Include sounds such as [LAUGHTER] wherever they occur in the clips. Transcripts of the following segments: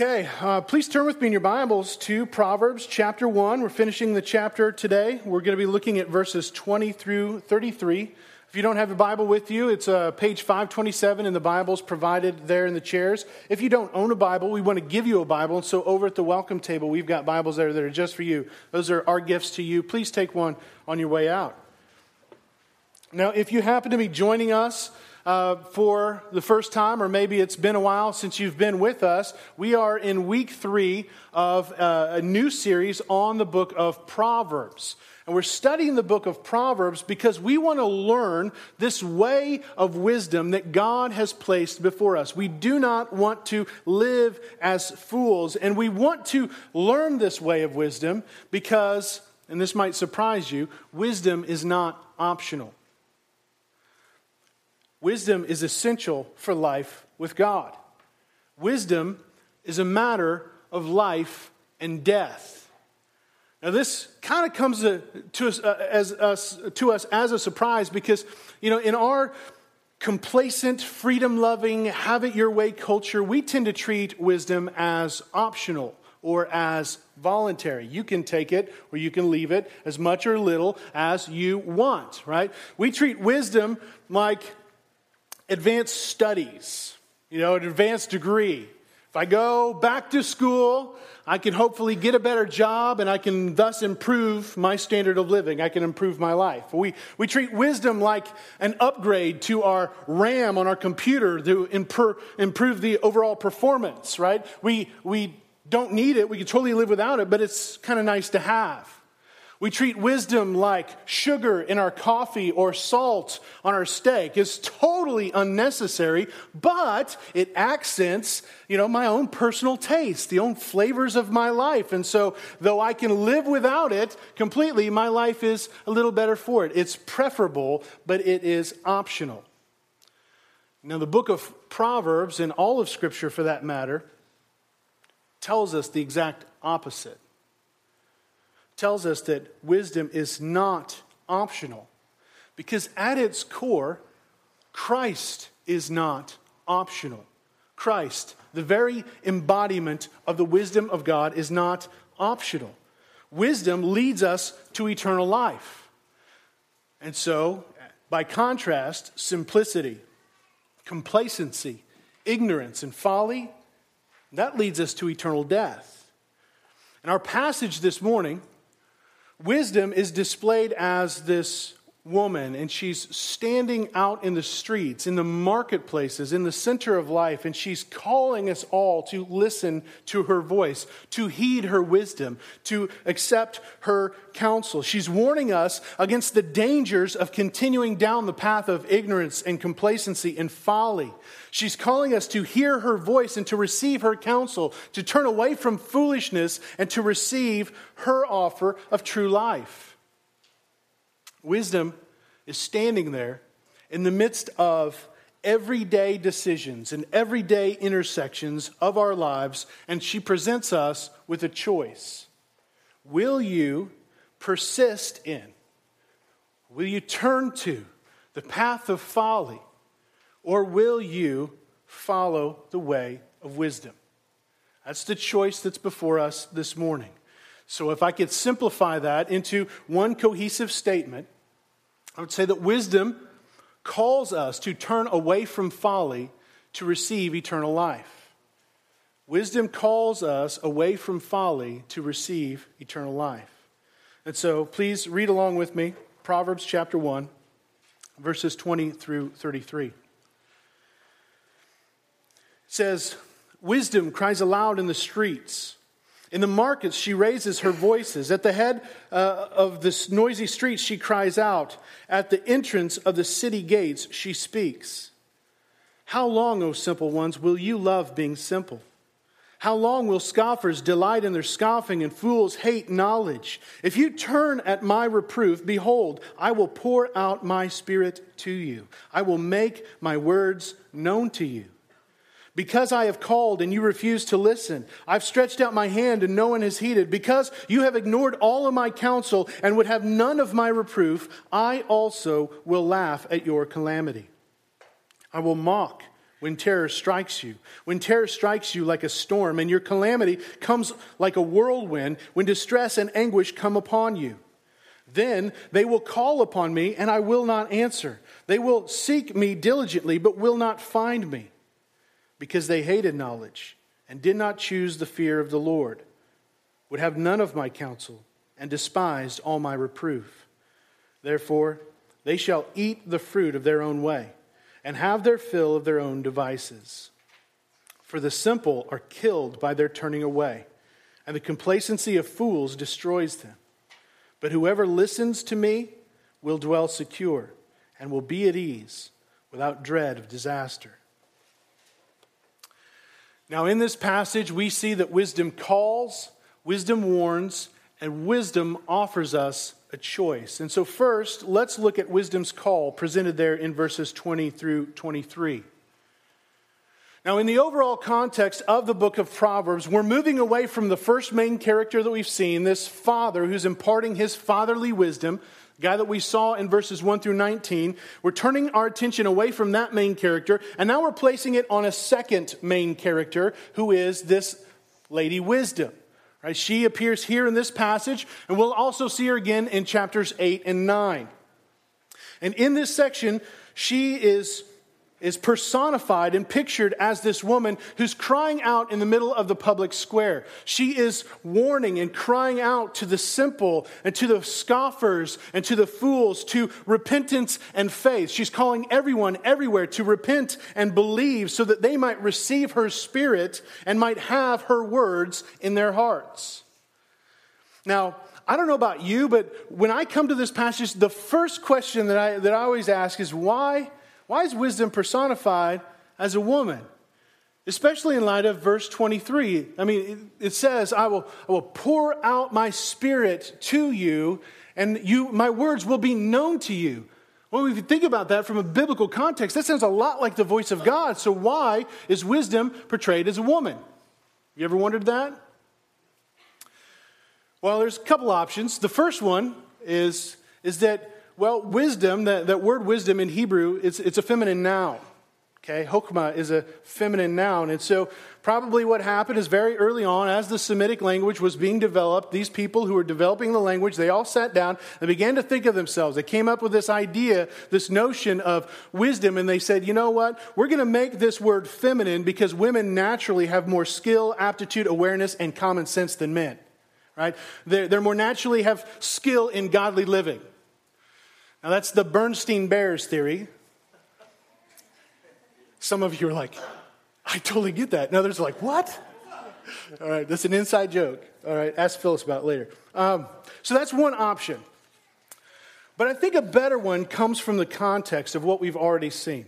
Okay, uh, please turn with me in your Bibles to Proverbs chapter 1. We're finishing the chapter today. We're going to be looking at verses 20 through 33. If you don't have a Bible with you, it's uh, page 527 in the Bibles provided there in the chairs. If you don't own a Bible, we want to give you a Bible. And so over at the welcome table, we've got Bibles there that are just for you. Those are our gifts to you. Please take one on your way out. Now, if you happen to be joining us, uh, for the first time, or maybe it's been a while since you've been with us, we are in week three of uh, a new series on the book of Proverbs. And we're studying the book of Proverbs because we want to learn this way of wisdom that God has placed before us. We do not want to live as fools, and we want to learn this way of wisdom because, and this might surprise you, wisdom is not optional. Wisdom is essential for life with God. Wisdom is a matter of life and death. Now, this kind of comes to, to us, uh, as, us, to us as a surprise because, you know, in our complacent, freedom loving, have it your way culture, we tend to treat wisdom as optional or as voluntary. You can take it or you can leave it as much or little as you want, right? We treat wisdom like advanced studies, you know, an advanced degree. If I go back to school, I can hopefully get a better job and I can thus improve my standard of living. I can improve my life. We, we treat wisdom like an upgrade to our RAM on our computer to improve the overall performance, right? We, we don't need it. We can totally live without it, but it's kind of nice to have. We treat wisdom like sugar in our coffee or salt on our steak. It's totally unnecessary, but it accents, you know, my own personal taste, the own flavors of my life. And so, though I can live without it completely, my life is a little better for it. It's preferable, but it is optional. Now, the book of Proverbs, and all of Scripture for that matter, tells us the exact opposite tells us that wisdom is not optional. Because at its core, Christ is not optional. Christ, the very embodiment of the wisdom of God, is not optional. Wisdom leads us to eternal life. And so, by contrast, simplicity, complacency, ignorance, and folly, that leads us to eternal death. And our passage this morning Wisdom is displayed as this woman, and she's standing out in the streets, in the marketplaces, in the center of life, and she's calling us all to listen to her voice, to heed her wisdom, to accept her counsel. She's warning us against the dangers of continuing down the path of ignorance and complacency and folly. She's calling us to hear her voice and to receive her counsel, to turn away from foolishness and to receive her offer of true life. Wisdom is standing there in the midst of everyday decisions and everyday intersections of our lives, and she presents us with a choice. Will you persist in? Will you turn to the path of folly? Or will you follow the way of wisdom? That's the choice that's before us this morning. So, if I could simplify that into one cohesive statement, I would say that wisdom calls us to turn away from folly to receive eternal life. Wisdom calls us away from folly to receive eternal life. And so please read along with me Proverbs chapter 1, verses 20 through 33. It says, Wisdom cries aloud in the streets. In the markets, she raises her voices. At the head uh, of this noisy street, she cries out. At the entrance of the city gates, she speaks. How long, O simple ones, will you love being simple? How long will scoffers delight in their scoffing and fools hate knowledge? If you turn at my reproof, behold, I will pour out my spirit to you. I will make my words known to you. Because I have called and you refuse to listen, I've stretched out my hand and no one has heeded. Because you have ignored all of my counsel and would have none of my reproof, I also will laugh at your calamity. I will mock when terror strikes you, when terror strikes you like a storm, and your calamity comes like a whirlwind, when distress and anguish come upon you. Then they will call upon me, and I will not answer. They will seek me diligently, but will not find me, because they hated knowledge and did not choose the fear of the Lord, would have none of my counsel, and despised all my reproof. Therefore, they shall eat the fruit of their own way and have their fill of their own devices. For the simple are killed by their turning away, and the complacency of fools destroys them. But whoever listens to me will dwell secure and will be at ease without dread of disaster. Now, in this passage, we see that wisdom calls, wisdom warns, and wisdom offers us a choice. And so, first, let's look at wisdom's call presented there in verses 20 through 23. Now, in the overall context of the book of Proverbs, we're moving away from the first main character that we've seen, this father who's imparting his fatherly wisdom, guy that we saw in verses 1 through 19. We're turning our attention away from that main character, and now we're placing it on a second main character, who is this Lady Wisdom. Right? She appears here in this passage, and we'll also see her again in chapters 8 and 9. And in this section, she is is personified and pictured as this woman who's crying out in the middle of the public square. She is warning and crying out to the simple and to the scoffers and to the fools to repentance and faith. She's calling everyone everywhere to repent and believe so that they might receive her spirit and might have her words in their hearts. Now, I don't know about you, but when I come to this passage, the first question that I, that I always ask is why? Why is wisdom personified as a woman? Especially in light of verse 23. I mean, it says, I will, I will pour out my spirit to you, and you, my words will be known to you. Well, if you think about that from a biblical context, that sounds a lot like the voice of God. So, why is wisdom portrayed as a woman? You ever wondered that? Well, there's a couple options. The first one is, is that well, wisdom, that, that word wisdom in Hebrew, it's, it's a feminine noun. Okay, Hokmah is a feminine noun. And so, probably what happened is very early on, as the Semitic language was being developed, these people who were developing the language, they all sat down and began to think of themselves. They came up with this idea, this notion of wisdom, and they said, you know what? We're going to make this word feminine because women naturally have more skill, aptitude, awareness, and common sense than men. Right? They're, they're more naturally have skill in godly living. Now, that's the Berenstain Bears theory. Some of you are like, I totally get that. And others are like, what? All right, that's an inside joke. All right, ask Phyllis about it later. Um, so that's one option. But I think a better one comes from the context of what we've already seen.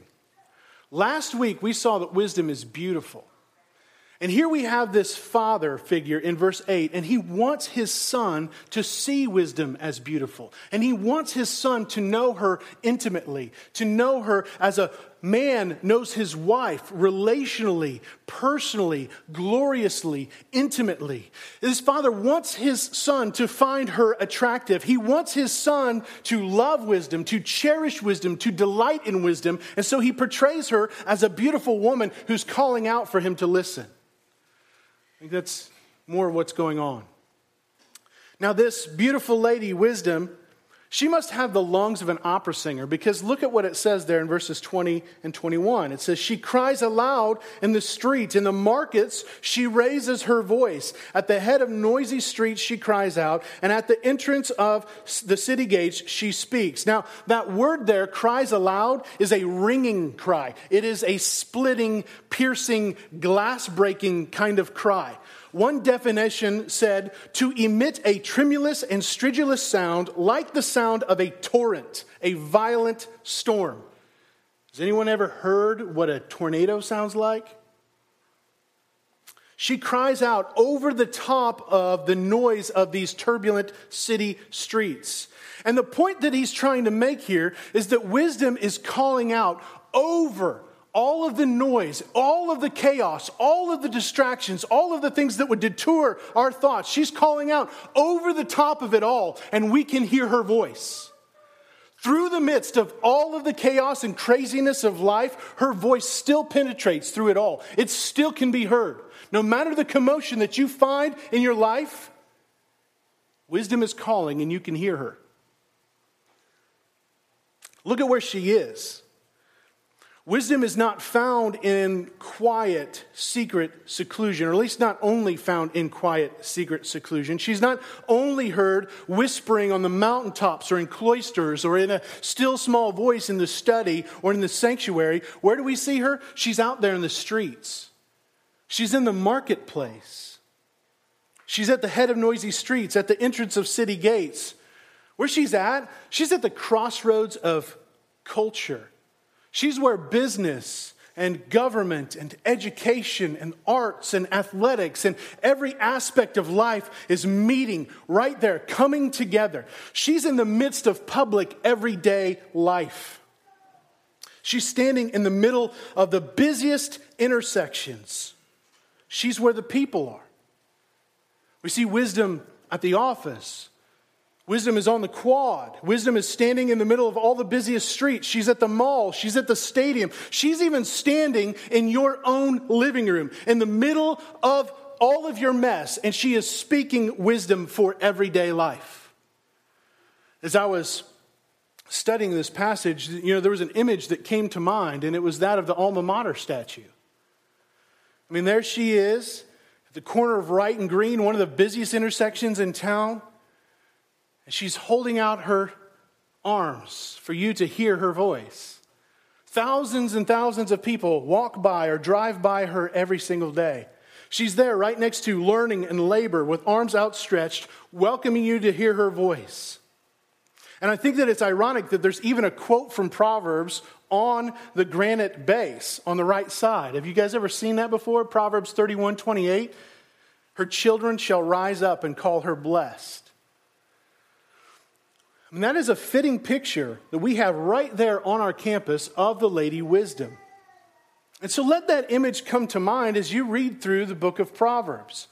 Last week, we saw that wisdom is beautiful. And here we have this father figure in verse 8, and he wants his son to see wisdom as beautiful. And he wants his son to know her intimately, to know her as a man knows his wife relationally, personally, gloriously, intimately. His father wants his son to find her attractive. He wants his son to love wisdom, to cherish wisdom, to delight in wisdom. And so he portrays her as a beautiful woman who's calling out for him to listen. Think that's more of what's going on. Now, this beautiful lady, Wisdom, she must have the lungs of an opera singer because look at what it says there in verses 20 and 21. It says, She cries aloud in the streets, in the markets, she raises her voice. At the head of noisy streets, she cries out, and at the entrance of the city gates, she speaks. Now, that word there, cries aloud, is a ringing cry. It is a splitting, piercing, glass breaking kind of cry. One definition said to emit a tremulous and stridulous sound like the sound of a torrent, a violent storm. Has anyone ever heard what a tornado sounds like? She cries out over the top of the noise of these turbulent city streets. And the point that he's trying to make here is that wisdom is calling out over all of the noise, all of the chaos, all of the distractions, all of the things that would detour our thoughts. She's calling out over the top of it all, and we can hear her voice. Through the midst of all of the chaos and craziness of life, her voice still penetrates through it all. It still can be heard. No matter the commotion that you find in your life, wisdom is calling and you can hear her. Look at where she is. Wisdom is not found in quiet, secret seclusion, or at least not only found in quiet, secret seclusion. She's not only heard whispering on the mountaintops or in cloisters or in a still small voice in the study or in the sanctuary. Where do we see her? She's out there in the streets, she's in the marketplace, she's at the head of noisy streets, at the entrance of city gates. Where she's at, she's at the crossroads of culture She's where business and government and education and arts and athletics and every aspect of life is meeting right there, coming together. She's in the midst of public everyday life. She's standing in the middle of the busiest intersections. She's where the people are. We see wisdom at the office. Wisdom is on the quad. Wisdom is standing in the middle of all the busiest streets. She's at the mall. She's at the stadium. She's even standing in your own living room, in the middle of all of your mess, and she is speaking wisdom for everyday life. As I was studying this passage, you know, there was an image that came to mind, and it was that of the alma mater statue. I mean, there she is at the corner of Wright and Green, one of the busiest intersections in town. And she's holding out her arms for you to hear her voice. Thousands and thousands of people walk by or drive by her every single day. She's there right next to learning and labor with arms outstretched, welcoming you to hear her voice. And I think that it's ironic that there's even a quote from Proverbs on the granite base on the right side. Have you guys ever seen that before? Proverbs 31 28. Her children shall rise up and call her blessed. And that is a fitting picture that we have right there on our campus of the Lady Wisdom. And so let that image come to mind as you read through the book of Proverbs.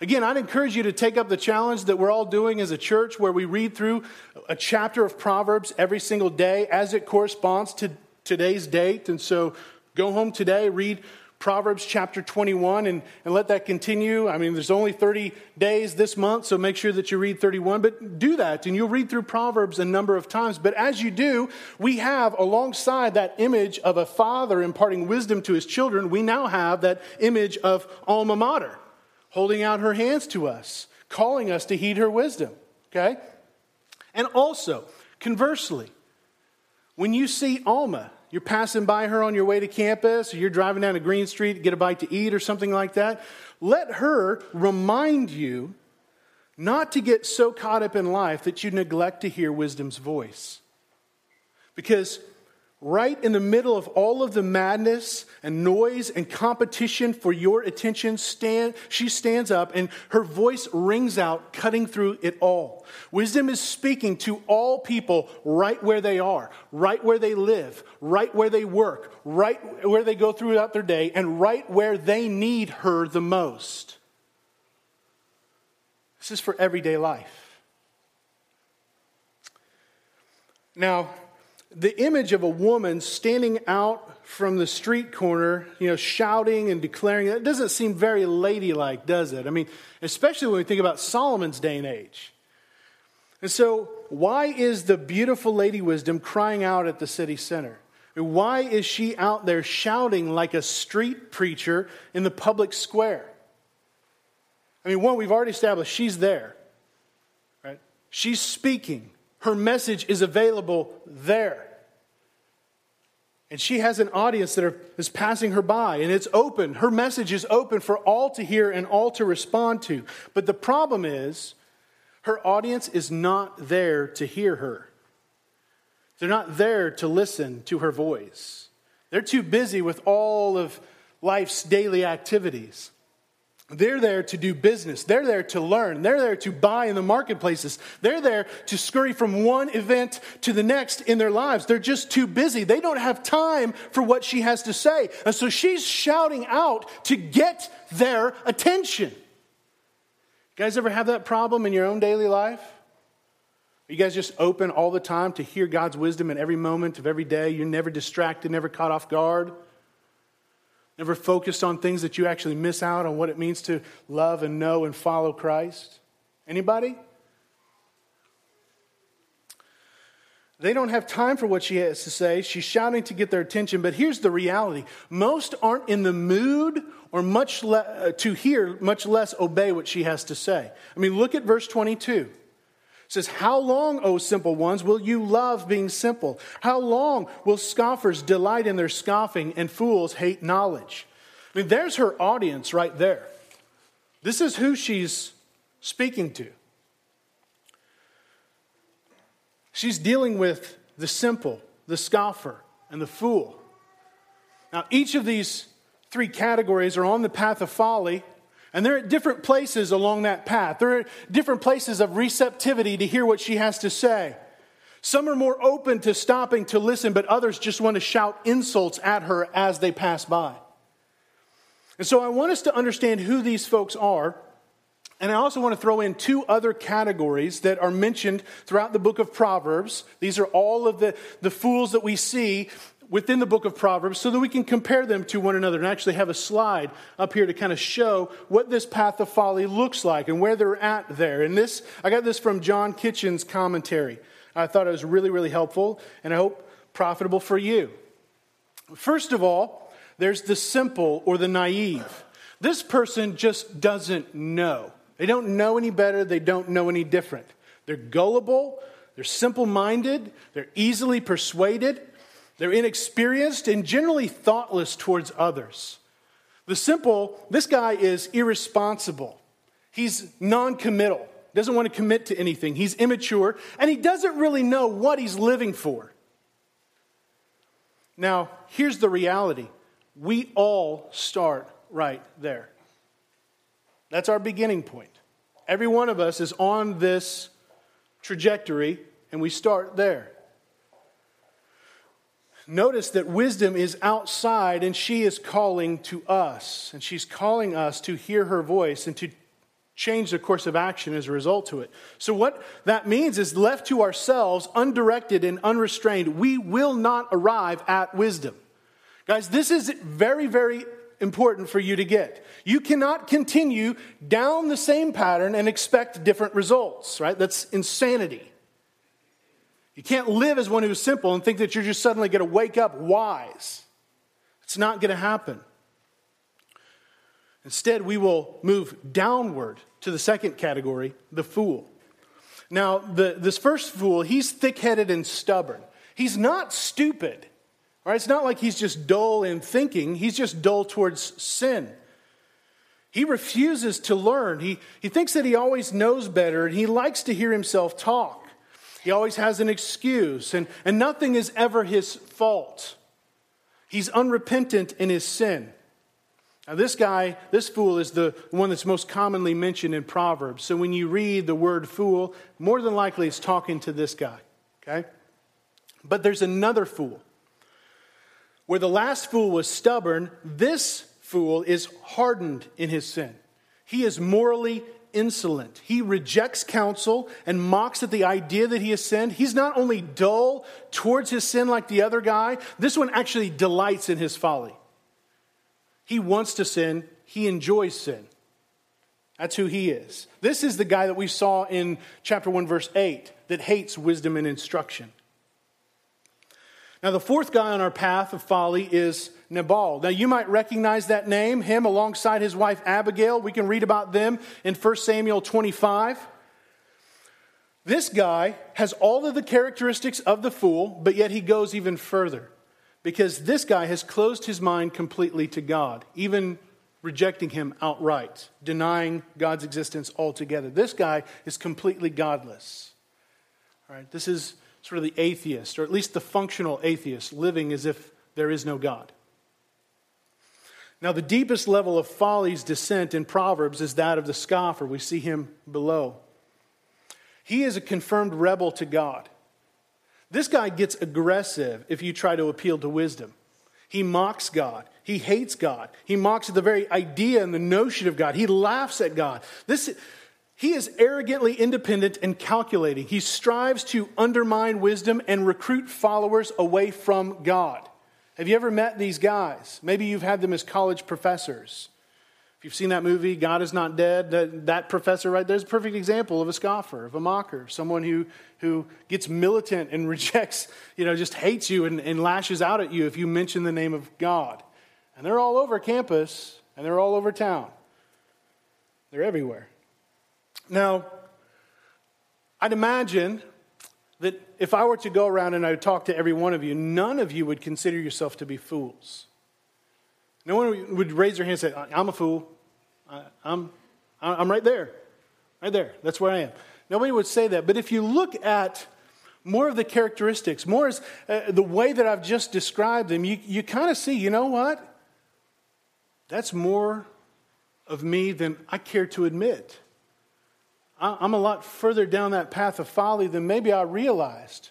Again, I'd encourage you to take up the challenge that we're all doing as a church where we read through a chapter of Proverbs every single day as it corresponds to today's date. And so go home today, read Proverbs chapter 21 and, and let that continue. I mean, there's only 30 days this month, so make sure that you read 31, but do that and you'll read through Proverbs a number of times. But as you do, we have alongside that image of a father imparting wisdom to his children, we now have that image of alma mater holding out her hands to us, calling us to heed her wisdom. Okay? And also, conversely, when you see Alma, you're passing by her on your way to campus, or you're driving down a Green Street to get a bite to eat or something like that, let her remind you not to get so caught up in life that you neglect to hear wisdom's voice. Because right in the middle of all of the madness and noise and competition for your attention, stand, she stands up and her voice rings out, cutting through it all. Wisdom is speaking to all people right where they are, right where they live, right where they work, right where they go throughout their day, and right where they need her the most. This is for everyday life. Now, the image of a woman standing out from the street corner, you know, shouting and declaring, that doesn't seem very ladylike, does it? I mean, especially when we think about Solomon's day and age. And so, why is the beautiful Lady Wisdom crying out at the city center? Why is she out there shouting like a street preacher in the public square? I mean, one, we've already established she's there, right? She's speaking. Her message is available there. And she has an audience that are, is passing her by, and it's open. Her message is open for all to hear and all to respond to. But the problem is, her audience is not there to hear her. They're not there to listen to her voice. They're too busy with all of life's daily activities. They're there to do business. They're there to learn. They're there to buy in the marketplaces. They're there to scurry from one event to the next in their lives. They're just too busy. They don't have time for what she has to say. And so she's shouting out to get their attention. You guys ever have that problem in your own daily life? Are you guys just open all the time to hear God's wisdom in every moment of every day? You're never distracted, never caught off guard, never focused on things that you actually miss out on what it means to love and know and follow Christ? Anybody? They don't have time for what she has to say. She's shouting to get their attention, but here's the reality most aren't in the mood or much le- uh, to hear, much less obey what she has to say. I mean, look at verse 22. Says, How long, O simple ones, will you love being simple? How long will scoffers delight in their scoffing and fools hate knowledge? I mean, there's her audience right there. This is who she's speaking to. She's dealing with the simple, the scoffer, and the fool. Now, each of these three categories are on the path of folly, and they're at different places along that path. They're at different places of receptivity to hear what she has to say. Some are more open to stopping to listen, but others just want to shout insults at her as they pass by. And so I want us to understand who these folks are and I also want to throw in two other categories that are mentioned throughout the book of Proverbs. These are all of the, the fools that we see within the book of Proverbs so that we can compare them to one another and actually have a slide up here to kind of show what this path of folly looks like and where they're at there. And this, I got this from John Kitchen's commentary. I thought it was really, really helpful and I hope profitable for you. First of all, there's the simple or the naive. This person just doesn't know. They don't know any better, they don't know any different. They're gullible, they're simple minded, they're easily persuaded, they're inexperienced, and generally thoughtless towards others. The simple, this guy is irresponsible. He's non committal, doesn't want to commit to anything. He's immature, and he doesn't really know what he's living for. Now, here's the reality we all start right there. That's our beginning point. Every one of us is on this trajectory, and we start there. Notice that wisdom is outside and she is calling to us. And she's calling us to hear her voice and to change the course of action as a result to it. So, what that means is left to ourselves, undirected and unrestrained, we will not arrive at wisdom. Guys, this is very, very important for you to get. You cannot continue down the same pattern and expect different results, right? That's insanity. You can't live as one who's simple and think that you're just suddenly going to wake up wise. It's not going to happen. Instead, we will move downward to the second category, the fool. Now, the, this first fool, he's thick headed and stubborn. He's not stupid. Right? It's not like he's just dull in thinking, he's just dull towards sin. He refuses to learn. He, he thinks that he always knows better and he likes to hear himself talk. He always has an excuse, and, and nothing is ever his fault. He's unrepentant in his sin. Now, this guy, this fool, is the one that's most commonly mentioned in Proverbs. So when you read the word fool, more than likely it's talking to this guy, okay? But there's another fool. Where the last fool was stubborn, this fool is hardened in his sin. He is morally insolent. He rejects counsel and mocks at the idea that he has sinned. He's not only dull towards his sin like the other guy, this one actually delights in his folly. He wants to sin, he enjoys sin. That's who he is. This is the guy that we saw in chapter 1, verse 8, that hates wisdom and instruction. Now, the fourth guy on our path of folly is Nabal. Now, you might recognize that name, him alongside his wife Abigail. We can read about them in 1 Samuel 25. This guy has all of the characteristics of the fool, but yet he goes even further because this guy has closed his mind completely to God, even rejecting him outright, denying God's existence altogether. This guy is completely godless. All right, this is sort of the atheist, or at least the functional atheist, living as if there is no God. Now, the deepest level of folly's descent in Proverbs is that of the scoffer. We see him below. He is a confirmed rebel to God. This guy gets aggressive if you try to appeal to wisdom. He mocks God. He hates God. He mocks the very idea and the notion of God. He laughs at God. This, He is arrogantly independent and calculating. He strives to undermine wisdom and recruit followers away from God. Have you ever met these guys? Maybe you've had them as college professors. If you've seen that movie, God is Not Dead, that, that professor right there is a perfect example of a scoffer, of a mocker, someone who, who gets militant and [LAUGHS] rejects, you know, just hates you and, and lashes out at you if you mention the name of God. And they're all over campus and they're all over town. They're everywhere. Now, I'd imagine that if I were to go around and I would talk to every one of you, none of you would consider yourself to be fools. No one would raise their hand and say, I'm a fool. I'm, I'm right there. Right there. That's where I am. Nobody would say that. But if you look at more of the characteristics, more as uh, the way that I've just described them, you, you kind of see, you know what? That's more of me than I care to admit. I'm a lot further down that path of folly than maybe I realized.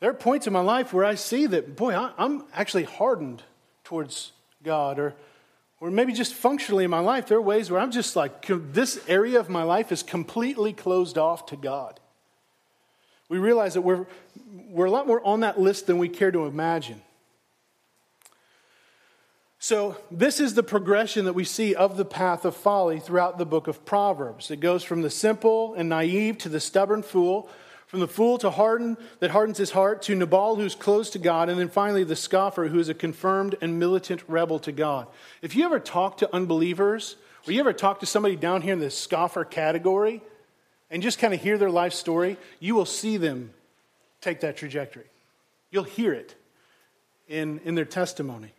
There are points in my life where I see that, boy, I'm actually hardened towards God, or, or maybe just functionally in my life, there are ways where I'm just like, this area of my life is completely closed off to God. We realize that we're, we're a lot more on that list than we care to imagine. So, this is the progression that we see of the path of folly throughout the book of Proverbs. It goes from the simple and naive to the stubborn fool, from the fool to harden that hardens his heart to Nabal who's close to God, and then finally the scoffer who is a confirmed and militant rebel to God. If you ever talk to unbelievers, or you ever talk to somebody down here in the scoffer category, and just kind of hear their life story, you will see them take that trajectory. You'll hear it in, in their testimony.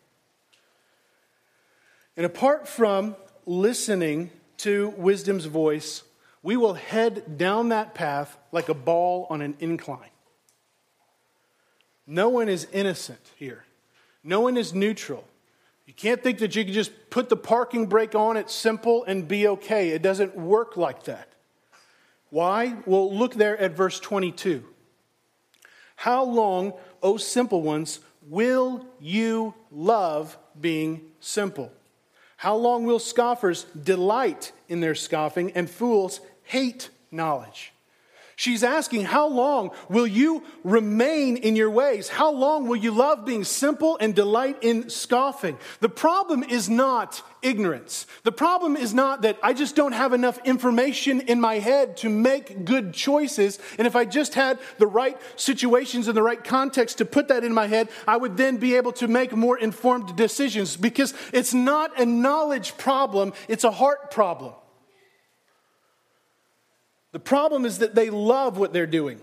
And apart from listening to wisdom's voice, we will head down that path like a ball on an incline. No one is innocent here, no one is neutral. You can't think that you can just put the parking brake on, it's simple, and be okay. It doesn't work like that. Why? Well, look there at verse 22. How long, O simple ones, will you love being simple? How long will scoffers delight in their scoffing and fools hate knowledge? She's asking, How long will you remain in your ways? How long will you love being simple and delight in scoffing? The problem is not ignorance. The problem is not that I just don't have enough information in my head to make good choices. And if I just had the right situations and the right context to put that in my head, I would then be able to make more informed decisions because it's not a knowledge problem, it's a heart problem. The problem is that they love what they're doing,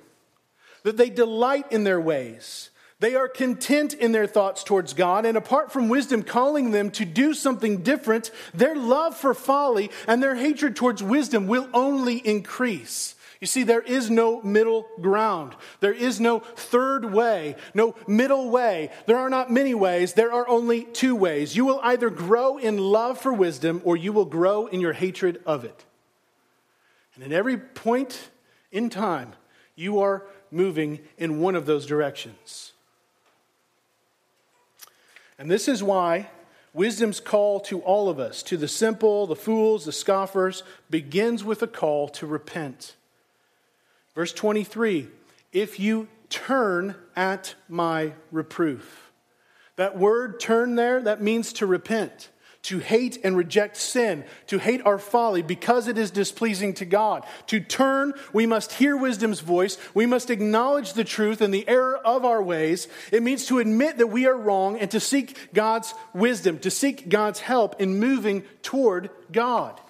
that they delight in their ways. They are content in their thoughts towards God, and apart from wisdom calling them to do something different, their love for folly and their hatred towards wisdom will only increase. You see, there is no middle ground. There is no third way, no middle way. There are not many ways. There are only two ways. You will either grow in love for wisdom or you will grow in your hatred of it. And at every point in time, you are moving in one of those directions. And this is why wisdom's call to all of us, to the simple, the fools, the scoffers, begins with a call to repent. Verse 23 If you turn at my reproof. That word turn there, that means to repent to hate and reject sin, to hate our folly because it is displeasing to God. To turn, we must hear wisdom's voice. We must acknowledge the truth and the error of our ways. It means to admit that we are wrong and to seek God's wisdom, to seek God's help in moving toward God.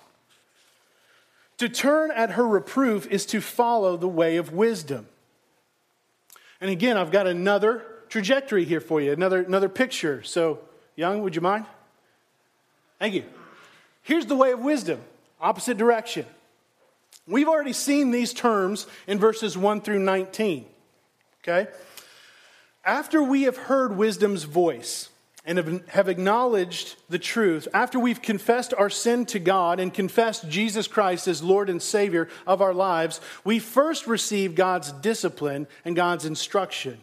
To turn at her reproof is to follow the way of wisdom. And again, I've got another trajectory here for you, another, another picture. So, Young, would you mind? Thank you. Here's the way of wisdom, opposite direction. We've already seen these terms in verses 1 through 19. Okay? After we have heard wisdom's voice and have acknowledged the truth, after we've confessed our sin to God and confessed Jesus Christ as Lord and Savior of our lives, we first receive God's discipline and God's instruction.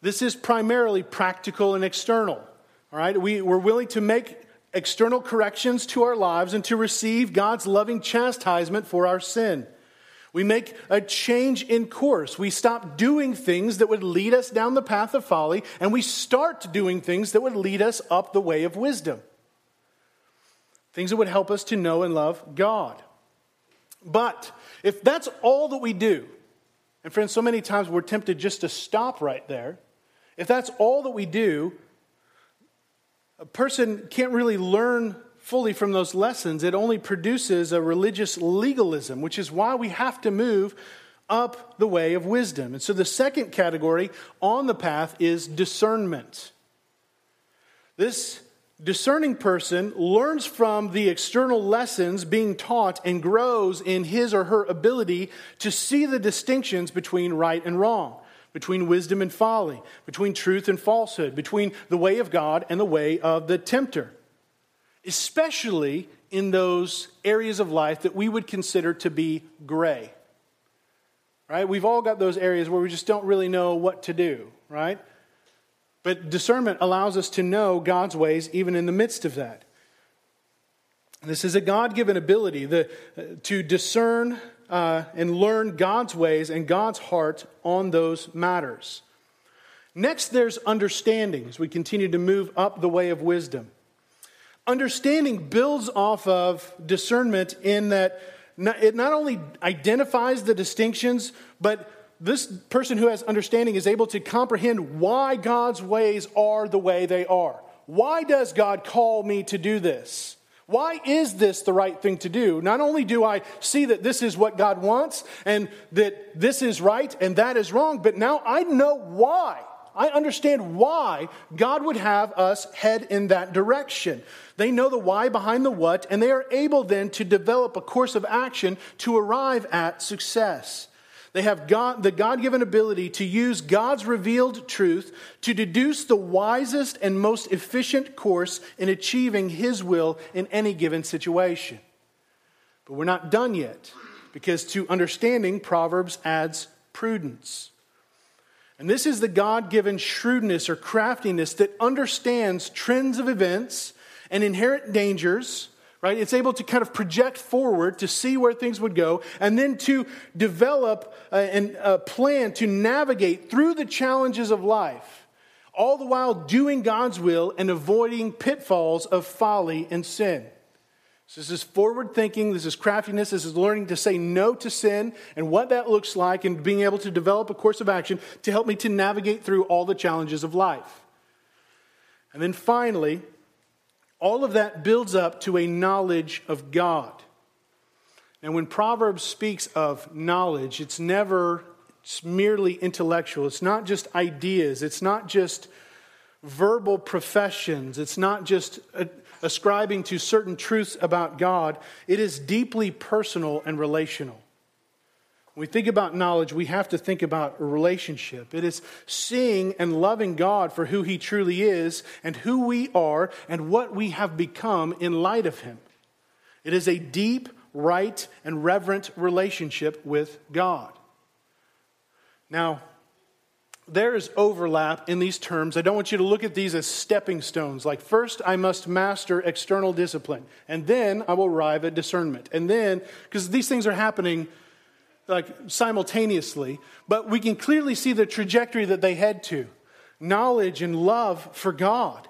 This is primarily practical and external. All right? We, we're willing to make external corrections to our lives and to receive God's loving chastisement for our sin. We make a change in course. We stop doing things that would lead us down the path of folly, and we start doing things that would lead us up the way of wisdom. Things that would help us to know and love God. But if that's all that we do, and friends, so many times we're tempted just to stop right there. If that's all that we do, a person can't really learn fully from those lessons, it only produces a religious legalism, which is why we have to move up the way of wisdom. And so the second category on the path is discernment. This discerning person learns from the external lessons being taught and grows in his or her ability to see the distinctions between right and wrong, between wisdom and folly, between truth and falsehood, between the way of God and the way of the tempter especially in those areas of life that we would consider to be gray. Right? We've all got those areas where we just don't really know what to do, right? But discernment allows us to know God's ways even in the midst of that. This is a God given ability the, uh, to discern uh, and learn God's ways and God's heart on those matters. Next, there's understanding as we continue to move up the way of wisdom. Understanding builds off of discernment in that it not only identifies the distinctions, but this person who has understanding is able to comprehend why God's ways are the way they are. Why does God call me to do this? Why is this the right thing to do? Not only do I see that this is what God wants and that this is right and that is wrong, but now I know why. I understand why God would have us head in that direction. They know the why behind the what, and they are able then to develop a course of action to arrive at success. They have God, the God given ability to use God's revealed truth to deduce the wisest and most efficient course in achieving His will in any given situation. But we're not done yet, because to understanding, Proverbs adds prudence. And this is the God given shrewdness or craftiness that understands trends of events and inherent dangers, right? It's able to kind of project forward to see where things would go and then to develop a, a plan to navigate through the challenges of life, all the while doing God's will and avoiding pitfalls of folly and sin. So this is forward thinking, this is craftiness, this is learning to say no to sin and what that looks like, and being able to develop a course of action to help me to navigate through all the challenges of life. And then finally, all of that builds up to a knowledge of God. And when Proverbs speaks of knowledge, it's never it's merely intellectual. It's not just ideas. It's not just verbal professions. It's not just ascribing to certain truths about God. It is deeply personal and relational. When we think about knowledge, we have to think about a relationship. It is seeing and loving God for who He truly is and who we are and what we have become in light of Him. It is a deep, right, and reverent relationship with God. Now, there is overlap in these terms. I don't want you to look at these as stepping stones. Like, first, I must master external discipline, and then I will arrive at discernment. And then, because these things are happening like simultaneously, but we can clearly see the trajectory that they head to knowledge and love for God.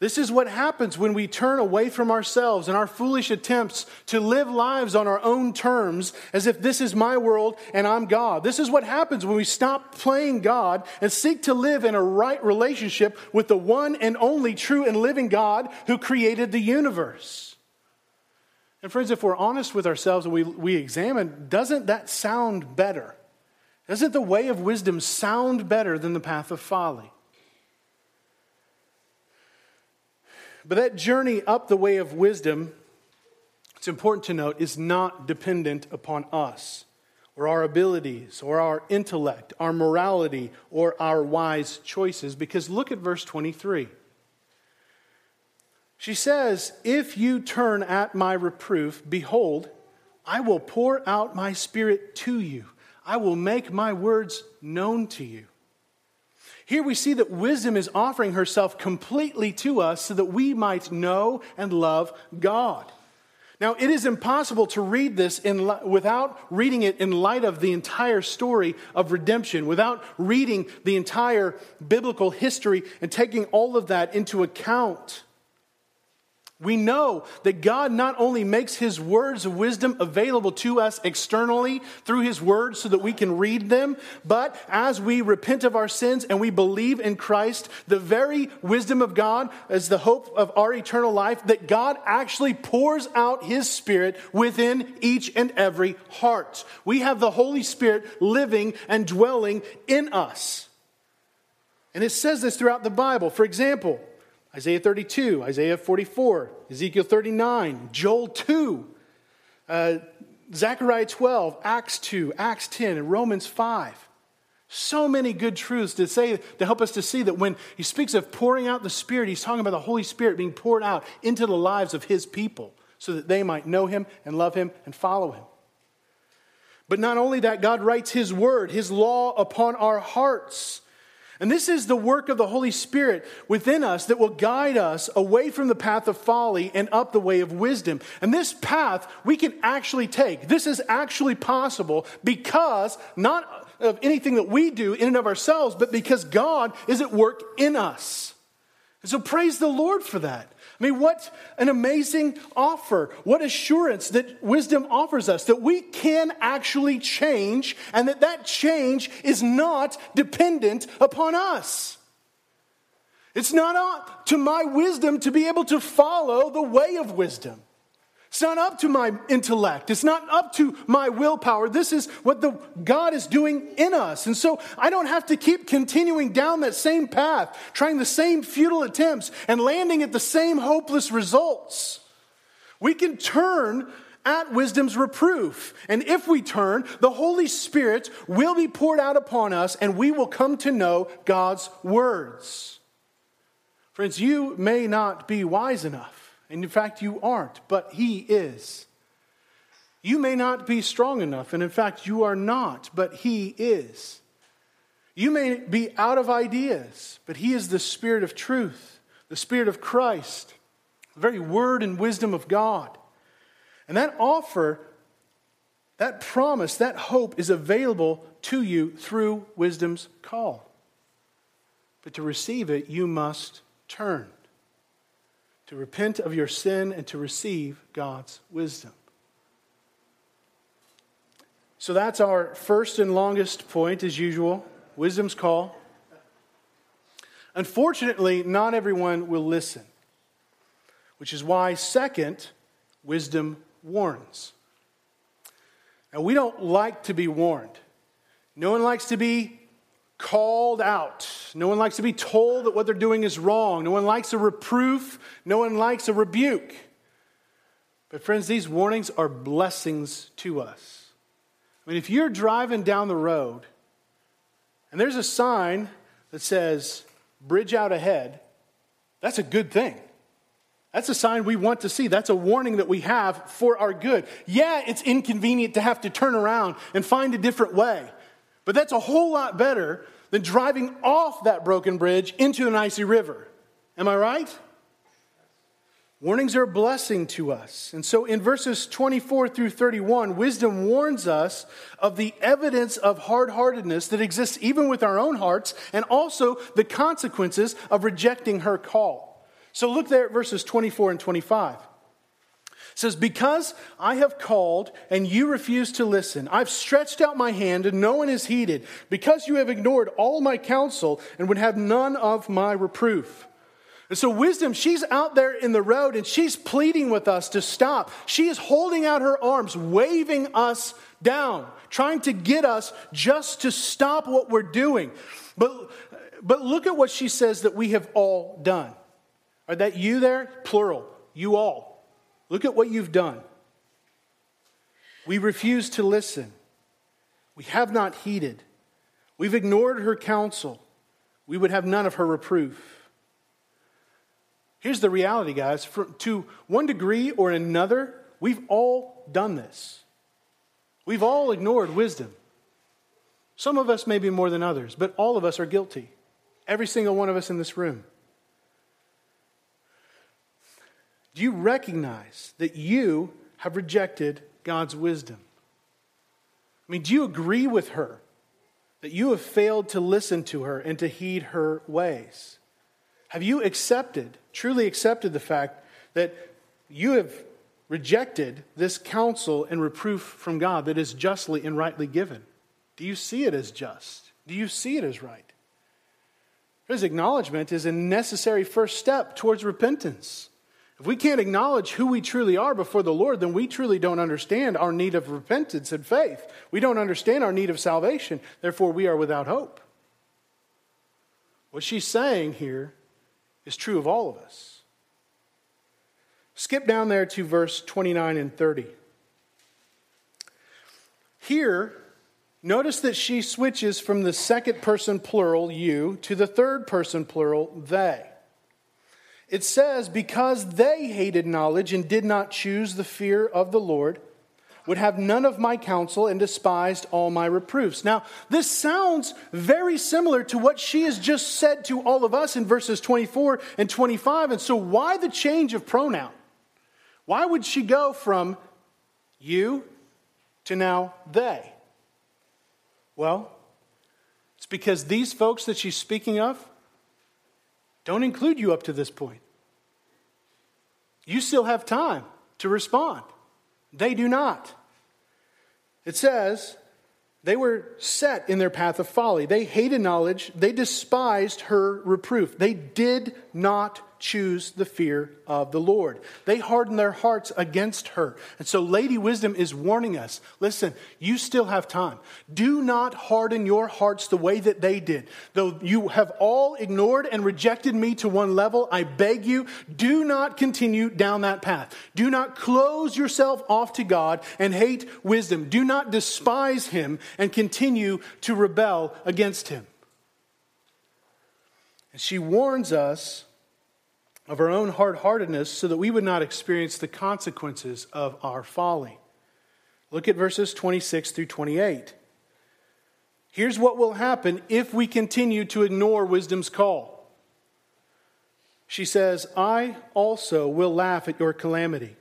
This is what happens when we turn away from ourselves and our foolish attempts to live lives on our own terms as if this is my world and I'm God. This is what happens when we stop playing God and seek to live in a right relationship with the one and only true and living God who created the universe. And, friends, if we're honest with ourselves and we, we examine, doesn't that sound better? Doesn't the way of wisdom sound better than the path of folly? But that journey up the way of wisdom, it's important to note, is not dependent upon us or our abilities or our intellect, our morality, or our wise choices. Because look at verse 23. She says, If you turn at my reproof, behold, I will pour out my spirit to you. I will make my words known to you. Here we see that wisdom is offering herself completely to us so that we might know and love God. Now, it is impossible to read this in, without reading it in light of the entire story of redemption, without reading the entire biblical history and taking all of that into account. We know that God not only makes his words of wisdom available to us externally through his words so that we can read them, but as we repent of our sins and we believe in Christ, the very wisdom of God is the hope of our eternal life, that God actually pours out his spirit within each and every heart. We have the Holy Spirit living and dwelling in us. And it says this throughout the Bible. For example, Isaiah 32, Isaiah 44, Ezekiel 39, Joel 2, uh, Zechariah 12, Acts 2, Acts 10, and Romans 5. So many good truths to say to help us to see that when he speaks of pouring out the Spirit, he's talking about the Holy Spirit being poured out into the lives of his people so that they might know him and love him and follow him. But not only that, God writes his word, his law upon our hearts and this is the work of the Holy Spirit within us that will guide us away from the path of folly and up the way of wisdom. And this path we can actually take. This is actually possible because not of anything that we do in and of ourselves, but because God is at work in us. And so praise the Lord for that. I mean, what an amazing offer. What assurance that wisdom offers us that we can actually change and that that change is not dependent upon us. It's not up to my wisdom to be able to follow the way of wisdom. It's not up to my intellect. It's not up to my willpower. This is what the God is doing in us. And so I don't have to keep continuing down that same path, trying the same futile attempts and landing at the same hopeless results. We can turn at wisdom's reproof. And if we turn, the Holy Spirit will be poured out upon us and we will come to know God's words. Friends, you may not be wise enough and in fact, you aren't, but He is. You may not be strong enough, and in fact, you are not, but He is. You may be out of ideas, but He is the Spirit of truth, the Spirit of Christ, the very word and wisdom of God. And that offer, that promise, that hope is available to you through wisdom's call. But to receive it, you must turn to repent of your sin and to receive God's wisdom. So that's our first and longest point, as usual wisdom's call. Unfortunately, not everyone will listen, which is why, second, wisdom warns. Now, we don't like to be warned. No one likes to be called out. No one likes to be told that what they're doing is wrong. No one likes a reproof. No one likes a rebuke. But, friends, these warnings are blessings to us. I mean, if you're driving down the road and there's a sign that says, bridge out ahead, that's a good thing. That's a sign we want to see. That's a warning that we have for our good. Yeah, it's inconvenient to have to turn around and find a different way. But that's a whole lot better than driving off that broken bridge into an icy river. Am I right? Warnings are a blessing to us. And so in verses 24 through 31, wisdom warns us of the evidence of hard heartedness that exists even with our own hearts and also the consequences of rejecting her call. So look there at verses 24 and 25 says, Because I have called and you refuse to listen, I've stretched out my hand and no one has heeded, because you have ignored all my counsel and would have none of my reproof. And so, wisdom, she's out there in the road and she's pleading with us to stop. She is holding out her arms, waving us down, trying to get us just to stop what we're doing. But, but look at what she says that we have all done. Are that you there? Plural. You all. Look at what you've done. We refuse to listen. We have not heeded. We've ignored her counsel. We would have none of her reproof. Here's the reality, guys. To one degree or another, we've all done this. We've all ignored wisdom. Some of us maybe more than others, but all of us are guilty. Every single one of us in this room. Do you recognize that you have rejected God's wisdom? I mean, do you agree with her that you have failed to listen to her and to heed her ways? Have you accepted, truly accepted the fact that you have rejected this counsel and reproof from God that is justly and rightly given? Do you see it as just? Do you see it as right? His acknowledgement is a necessary first step towards repentance. If we can't acknowledge who we truly are before the Lord, then we truly don't understand our need of repentance and faith. We don't understand our need of salvation. Therefore, we are without hope. What she's saying here is true of all of us. Skip down there to verse 29 and 30. Here, notice that she switches from the second person plural, you, to the third person plural, they. It says, Because they hated knowledge and did not choose the fear of the Lord, would have none of my counsel and despised all my reproofs. Now, this sounds very similar to what she has just said to all of us in verses 24 and 25. And so, why the change of pronoun? Why would she go from you to now they? Well, it's because these folks that she's speaking of don't include you up to this point. You still have time to respond. They do not. It says, they were set in their path of folly. They hated knowledge. They despised her reproof. They did not choose the fear of the Lord. They harden their hearts against her. And so, Lady Wisdom is warning us listen, you still have time. Do not harden your hearts the way that they did. Though you have all ignored and rejected me to one level, I beg you, do not continue down that path. Do not close yourself off to God and hate wisdom. Do not despise him and continue to rebel against him. And she warns us of our own hard heartedness so that we would not experience the consequences of our folly. Look at verses 26 through 28. Here's what will happen if we continue to ignore wisdom's call. She says, I also will laugh at your calamity.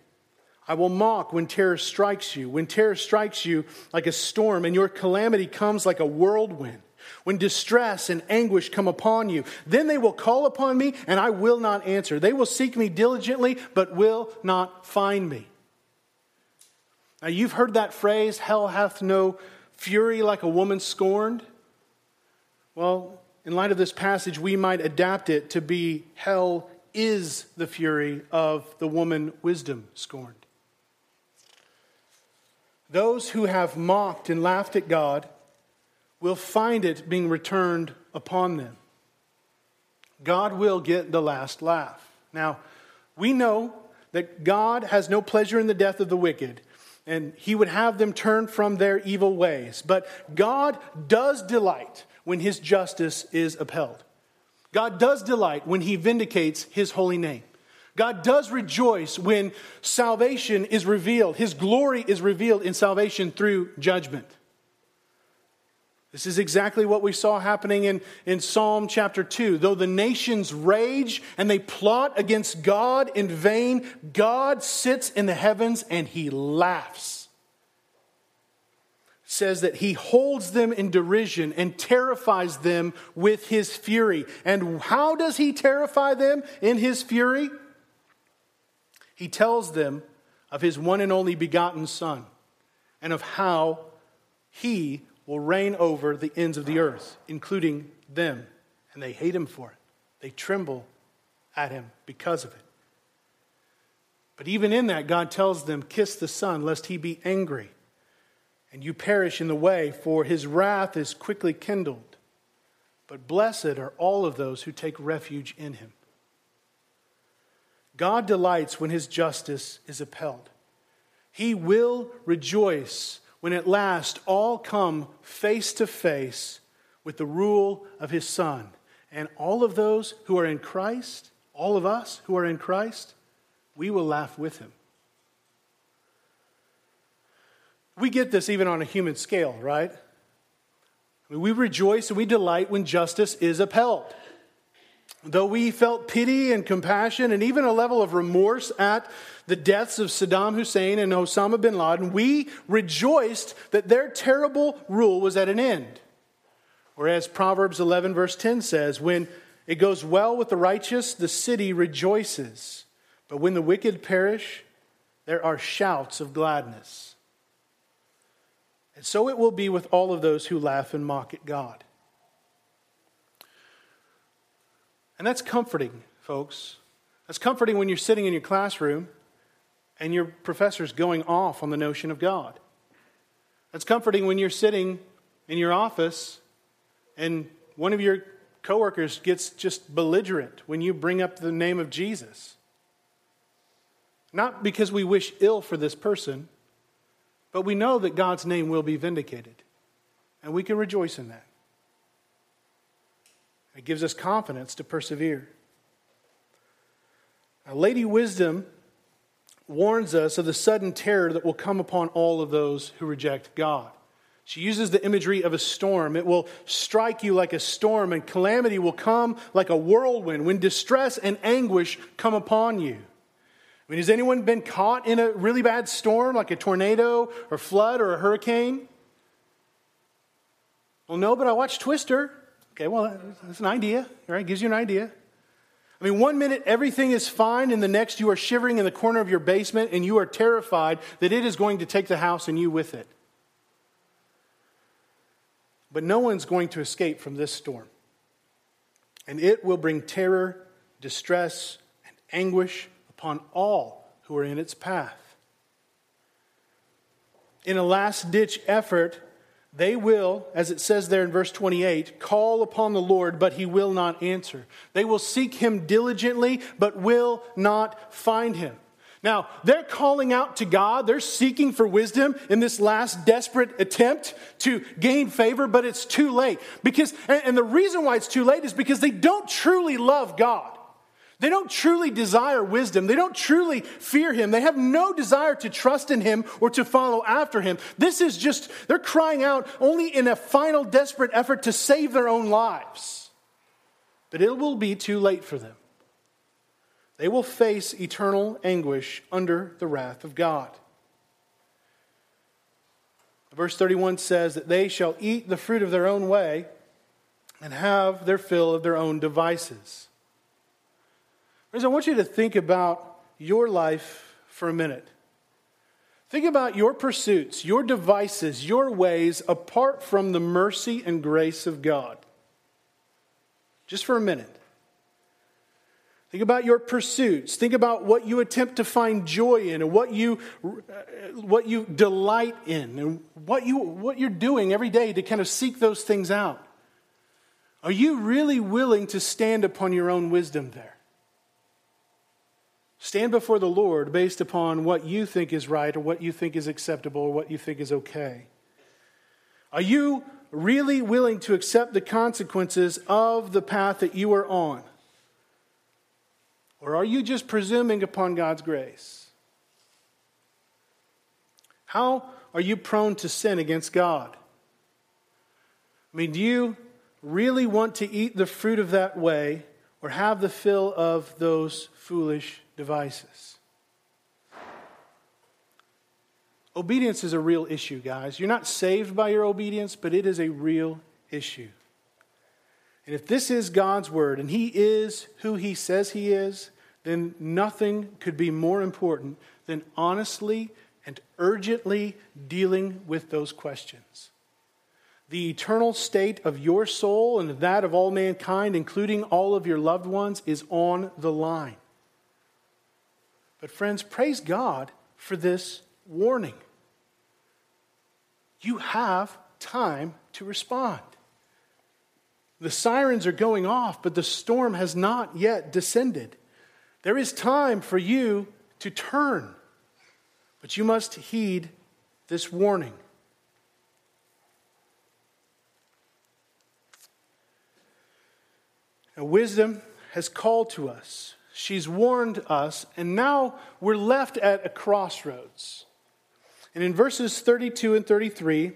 I will mock when terror strikes you, when terror strikes you like a storm, and your calamity comes like a whirlwind when distress and anguish come upon you. Then they will call upon me, and I will not answer. They will seek me diligently, but will not find me. Now, you've heard that phrase, hell hath no fury like a woman scorned. Well, in light of this passage, we might adapt it to be hell is the fury of the woman wisdom scorned. Those who have mocked and laughed at God will find it being returned upon them. God will get the last laugh. Now, we know that God has no pleasure in the death of the wicked, and he would have them turn from their evil ways. But God does delight when his justice is upheld. God does delight when he vindicates his holy name. God does rejoice when salvation is revealed. His glory is revealed in salvation through judgment. This is exactly what we saw happening in, in Psalm chapter 2. Though the nations rage and they plot against God in vain, God sits in the heavens and he laughs. Says that he holds them in derision and terrifies them with his fury. And how does he terrify them in his fury? He tells them of his one and only begotten Son and of how he will reign over the ends of the earth, including them. And they hate him for it. They tremble at him because of it. But even in that, God tells them, Kiss the Son, lest he be angry, and you perish in the way, for his wrath is quickly kindled. But blessed are all of those who take refuge in him. God delights when his justice is upheld. He will rejoice when at last all come face to face with the rule of his Son. And all of those who are in Christ, all of us who are in Christ, we will laugh with him. We get this even on a human scale, right? I mean, we rejoice and we delight when justice is upheld. Though we felt pity and compassion and even a level of remorse at the deaths of Saddam Hussein and Osama bin Laden, we rejoiced that their terrible rule was at an end. Whereas Proverbs 11, verse 10 says, When it goes well with the righteous, the city rejoices. But when the wicked perish, there are shouts of gladness. And so it will be with all of those who laugh and mock at God. And that's comforting, folks. That's comforting when you're sitting in your classroom and your professor's going off on the notion of God. That's comforting when you're sitting in your office and one of your coworkers gets just belligerent when you bring up the name of Jesus. Not because we wish ill for this person, but we know that God's name will be vindicated. And we can rejoice in that. It gives us confidence to persevere. Now, Lady Wisdom warns us of the sudden terror that will come upon all of those who reject God. She uses the imagery of a storm. It will strike you like a storm, and calamity will come like a whirlwind when distress and anguish come upon you. I mean, has anyone been caught in a really bad storm, like a tornado or flood or a hurricane? Well, no, but I watched Twister. Okay, well, that's an idea, right? Gives you an idea. I mean, one minute everything is fine, and the next you are shivering in the corner of your basement and you are terrified that it is going to take the house and you with it. But no one's going to escape from this storm. And it will bring terror, distress, and anguish upon all who are in its path. In a last ditch effort, they will, as it says there in verse 28, call upon the Lord, but he will not answer. They will seek him diligently, but will not find him. Now, they're calling out to God. They're seeking for wisdom in this last desperate attempt to gain favor, but it's too late. Because, and the reason why it's too late is because they don't truly love God. They don't truly desire wisdom. They don't truly fear him. They have no desire to trust in him or to follow after him. This is just, they're crying out only in a final desperate effort to save their own lives. But it will be too late for them. They will face eternal anguish under the wrath of God. Verse 31 says that they shall eat the fruit of their own way and have their fill of their own devices. Friends, I want you to think about your life for a minute. Think about your pursuits, your devices, your ways apart from the mercy and grace of God. Just for a minute. Think about your pursuits. Think about what you attempt to find joy in and what you, uh, what you delight in and what, you, what you're doing every day to kind of seek those things out. Are you really willing to stand upon your own wisdom there? Stand before the Lord based upon what you think is right or what you think is acceptable or what you think is okay. Are you really willing to accept the consequences of the path that you are on? Or are you just presuming upon God's grace? How are you prone to sin against God? I mean, do you really want to eat the fruit of that way or have the fill of those foolish devices. Obedience is a real issue, guys. You're not saved by your obedience, but it is a real issue. And if this is God's word and He is who He says He is, then nothing could be more important than honestly and urgently dealing with those questions. The eternal state of your soul and that of all mankind, including all of your loved ones, is on the line. But, friends, praise God for this warning. You have time to respond. The sirens are going off, but the storm has not yet descended. There is time for you to turn, but you must heed this warning. Now, wisdom has called to us She's warned us, and now we're left at a crossroads. And in verses 32 and 33,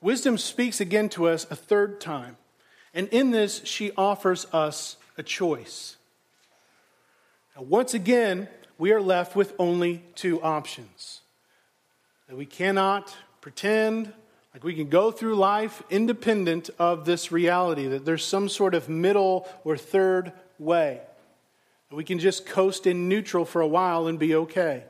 wisdom speaks again to us a third time. And in this, she offers us a a choice. Now, once again, we are left with only two options. That we cannot pretend like we can go through life independent of this reality, that there's some sort of middle or third way. We can just coast in neutral for a while and be okay.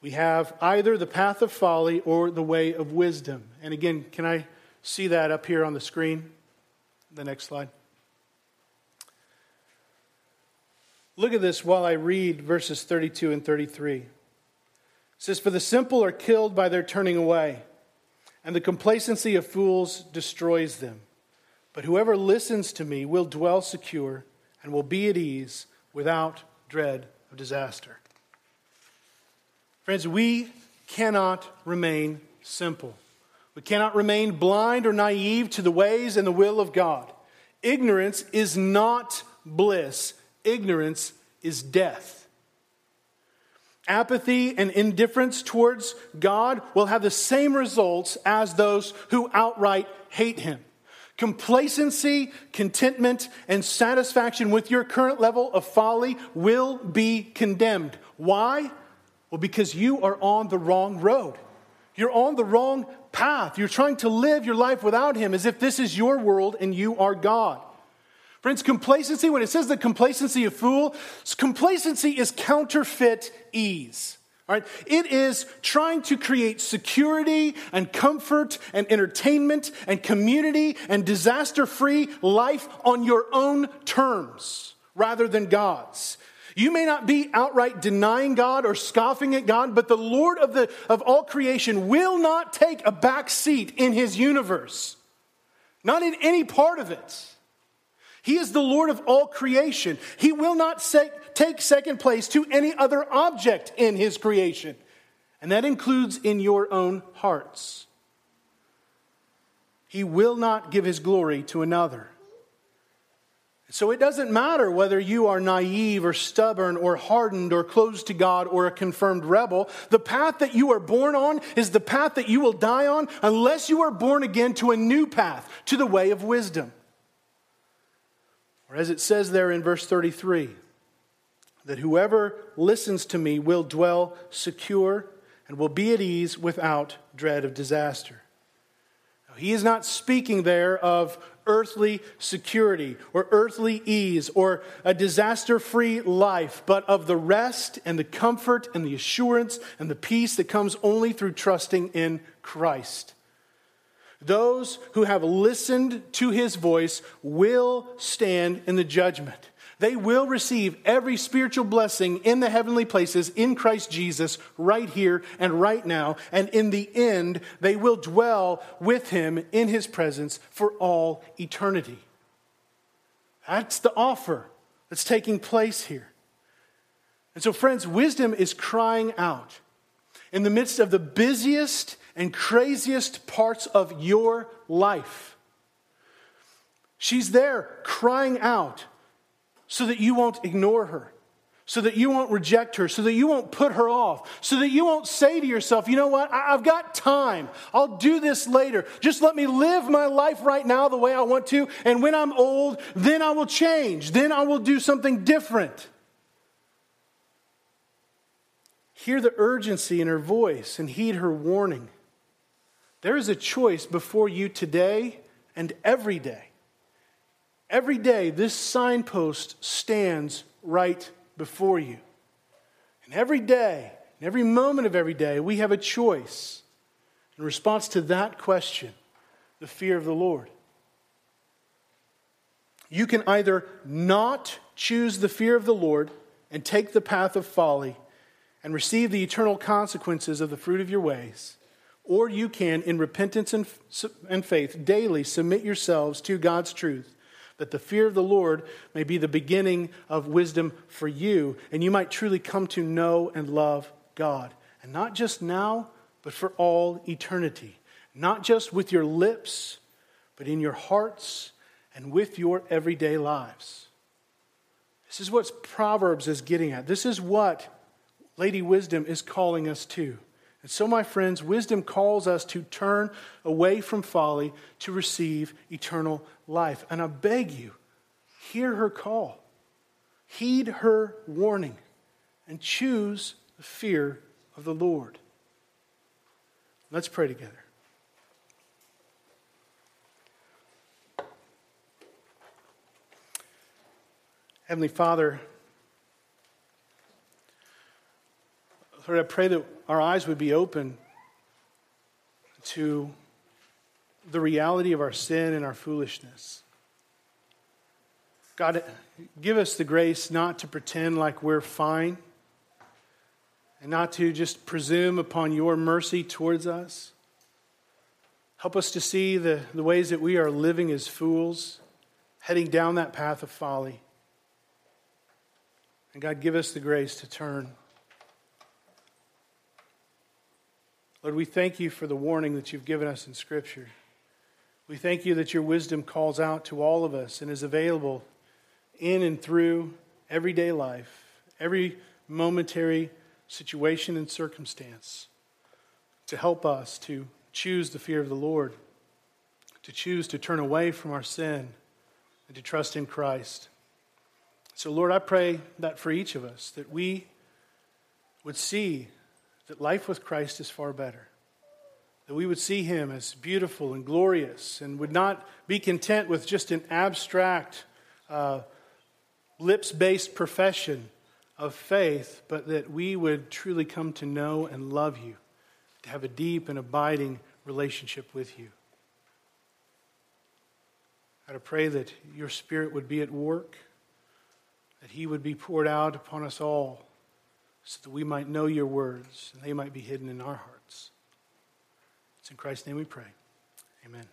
We have either the path of folly or the way of wisdom. And again, can I see that up here on the screen? The next slide. Look at this while I read verses 32 and 33. It says, For the simple are killed by their turning away, and the complacency of fools destroys them. But whoever listens to me will dwell secure and will be at ease without dread of disaster. Friends, we cannot remain simple. We cannot remain blind or naive to the ways and the will of God. Ignorance is not bliss, ignorance is death. Apathy and indifference towards God will have the same results as those who outright hate Him. Complacency, contentment, and satisfaction with your current level of folly will be condemned. Why? Well, because you are on the wrong road. You're on the wrong path. You're trying to live your life without Him as if this is your world and you are God. Friends, complacency, when it says the complacency of fool, complacency is counterfeit ease. Right? It is trying to create security and comfort and entertainment and community and disaster free life on your own terms rather than God's. You may not be outright denying God or scoffing at God, but the Lord of, the, of all creation will not take a back seat in his universe, not in any part of it. He is the Lord of all creation. He will not take second place to any other object in his creation. And that includes in your own hearts. He will not give his glory to another. So it doesn't matter whether you are naive or stubborn or hardened or closed to God or a confirmed rebel. The path that you are born on is the path that you will die on unless you are born again to a new path, to the way of wisdom. Or as it says there in verse 33, that whoever listens to me will dwell secure and will be at ease without dread of disaster. Now, he is not speaking there of earthly security or earthly ease or a disaster free life, but of the rest and the comfort and the assurance and the peace that comes only through trusting in Christ. Those who have listened to his voice will stand in the judgment. They will receive every spiritual blessing in the heavenly places in Christ Jesus right here and right now. And in the end, they will dwell with him in his presence for all eternity. That's the offer that's taking place here. And so, friends, wisdom is crying out in the midst of the busiest and craziest parts of your life. She's there crying out so that you won't ignore her, so that you won't reject her, so that you won't put her off, so that you won't say to yourself, you know what, I've got time. I'll do this later. Just let me live my life right now the way I want to, and when I'm old, then I will change. Then I will do something different. Hear the urgency in her voice and heed her warning. There is a choice before you today and every day. Every day, this signpost stands right before you. And every day, and every moment of every day, we have a choice in response to that question the fear of the Lord. You can either not choose the fear of the Lord and take the path of folly and receive the eternal consequences of the fruit of your ways or you can, in repentance and, and faith, daily submit yourselves to God's truth, that the fear of the Lord may be the beginning of wisdom for you, and you might truly come to know and love God. And not just now, but for all eternity. Not just with your lips, but in your hearts and with your everyday lives. This is what Proverbs is getting at. This is what Lady Wisdom is calling us to. And so, my friends, wisdom calls us to turn away from folly to receive eternal life. And I beg you, hear her call, heed her warning, and choose the fear of the Lord. Let's pray together. Heavenly Father, Lord, I pray that our eyes would be open to the reality of our sin and our foolishness. God, give us the grace not to pretend like we're fine and not to just presume upon your mercy towards us. Help us to see the, the ways that we are living as fools, heading down that path of folly. And God, give us the grace to turn. Lord, we thank you for the warning that you've given us in Scripture. We thank you that your wisdom calls out to all of us and is available in and through everyday life, every momentary situation and circumstance to help us to choose the fear of the Lord, to choose to turn away from our sin, and to trust in Christ. So, Lord, I pray that for each of us, that we would see that life with Christ is far better. That we would see him as beautiful and glorious and would not be content with just an abstract, uh, lips based profession of faith, but that we would truly come to know and love you, to have a deep and abiding relationship with you. I pray that your Spirit would be at work, that He would be poured out upon us all so that we might know your words and they might be hidden in our hearts. It's in Christ's name we pray. Amen.